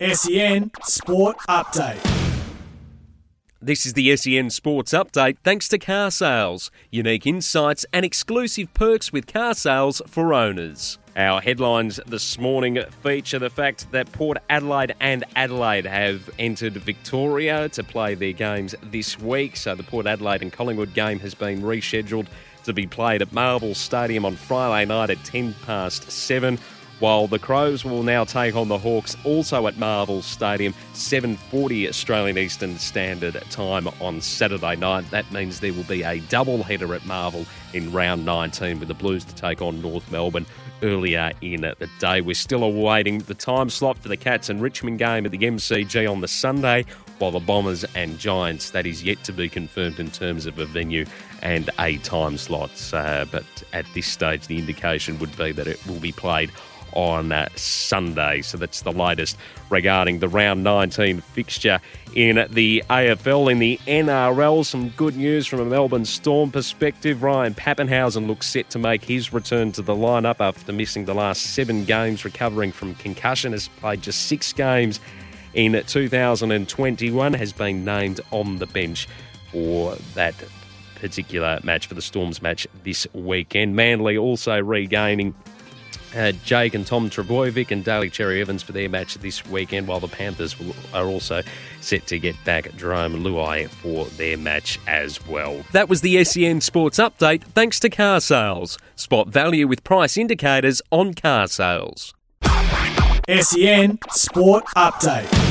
SEN Sport Update. This is the SEN Sports Update thanks to car sales. Unique insights and exclusive perks with car sales for owners. Our headlines this morning feature the fact that Port Adelaide and Adelaide have entered Victoria to play their games this week. So the Port Adelaide and Collingwood game has been rescheduled to be played at Marvel Stadium on Friday night at 10 past 7 while the Crows will now take on the Hawks also at Marvel Stadium, 7:40 Australian Eastern Standard Time on Saturday night. That means there will be a double header at Marvel in round 19 with the Blues to take on North Melbourne earlier in the day. We're still awaiting the time slot for the Cats and Richmond game at the MCG on the Sunday, while the Bombers and Giants, that is yet to be confirmed in terms of a venue and a time slot. Uh, but at this stage, the indication would be that it will be played on uh, Sunday. So that's the latest regarding the round 19 fixture in the AFL. In the NRL, some good news from a Melbourne Storm perspective. Ryan Papenhuyzen looks set to make his return to the lineup after missing the last seven games, recovering from concussion. Has played just six games in 2021. Has been named on the bench for that particular match for the Storms match this weekend. Manly also regaining uh, Jake and Tom Trbojevic and Daly Cherry Evans for their match this weekend, while the Panthers will, are also set to get back Jarome Luai for their match as well. That was the SEN Sports Update, thanks to car sales. Spot value with price indicators on car sales. SEN Sport Update.